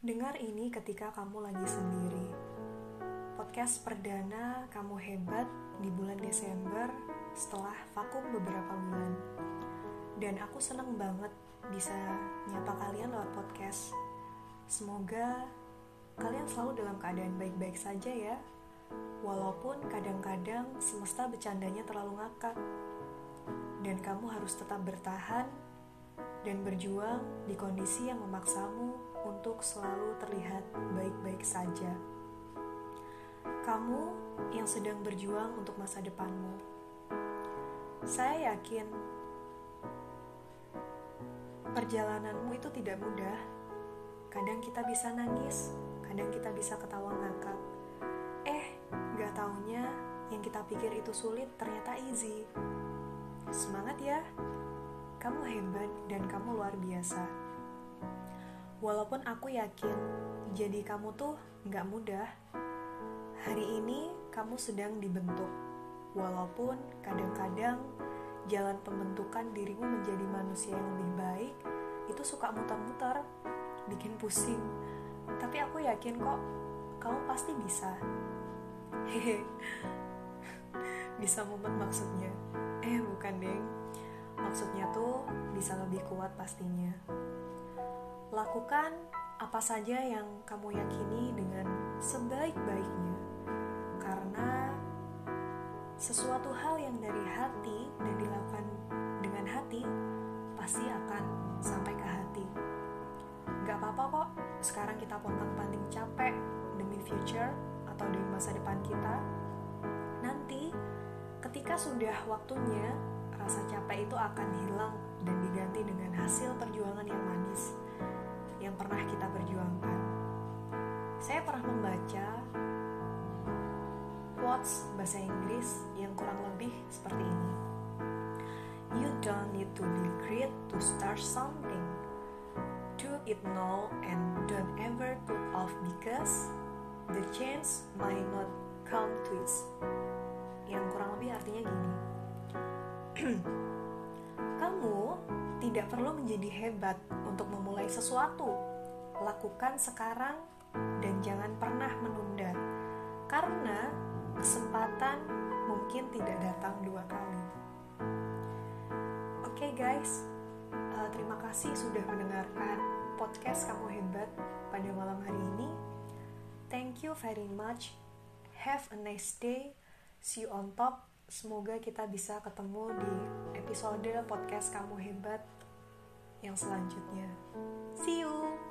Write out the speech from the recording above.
Dengar ini ketika kamu lagi sendiri. Podcast perdana kamu hebat di bulan Desember setelah vakum beberapa bulan. Dan aku seneng banget bisa nyapa kalian lewat podcast. Semoga kalian selalu dalam keadaan baik-baik saja ya. Walaupun kadang-kadang semesta bercandanya terlalu ngakak. Dan kamu harus tetap bertahan dan berjuang di kondisi yang memaksamu untuk selalu terlihat baik-baik saja. Kamu yang sedang berjuang untuk masa depanmu, saya yakin perjalananmu itu tidak mudah. Kadang kita bisa nangis, kadang kita bisa ketawa ngakak. Eh, gak taunya yang kita pikir itu sulit ternyata easy. Semangat ya! Kamu hebat dan kamu luar biasa. Walaupun aku yakin jadi kamu tuh nggak mudah. Hari ini kamu sedang dibentuk. Walaupun kadang-kadang jalan pembentukan dirimu menjadi manusia yang lebih baik itu suka muter-muter, bikin pusing. Tapi aku yakin kok kamu pasti bisa. Hehe. bisa mumet maksudnya. Eh, bukan, Deng Maksudnya tuh bisa lebih kuat pastinya. Lakukan apa saja yang kamu yakini dengan sebaik-baiknya. Karena sesuatu hal yang dari hati dan dilakukan dengan hati pasti akan sampai ke hati. Gak apa-apa kok, sekarang kita pontang-panting capek demi future atau demi masa depan kita. Nanti, ketika sudah waktunya rasa capek itu akan hilang dan diganti dengan hasil perjuangan yang manis yang pernah kita perjuangkan. Saya pernah membaca quotes bahasa Inggris yang kurang lebih seperti ini. You don't need to be great to start something. Do it now and don't ever put off because the chance might not come to it. Kamu tidak perlu menjadi hebat untuk memulai sesuatu. Lakukan sekarang dan jangan pernah menunda. Karena kesempatan mungkin tidak datang dua kali. Oke okay guys, uh, terima kasih sudah mendengarkan podcast Kamu Hebat pada malam hari ini. Thank you very much. Have a nice day. See you on top. Semoga kita bisa ketemu di episode podcast Kamu Hebat yang selanjutnya. See you!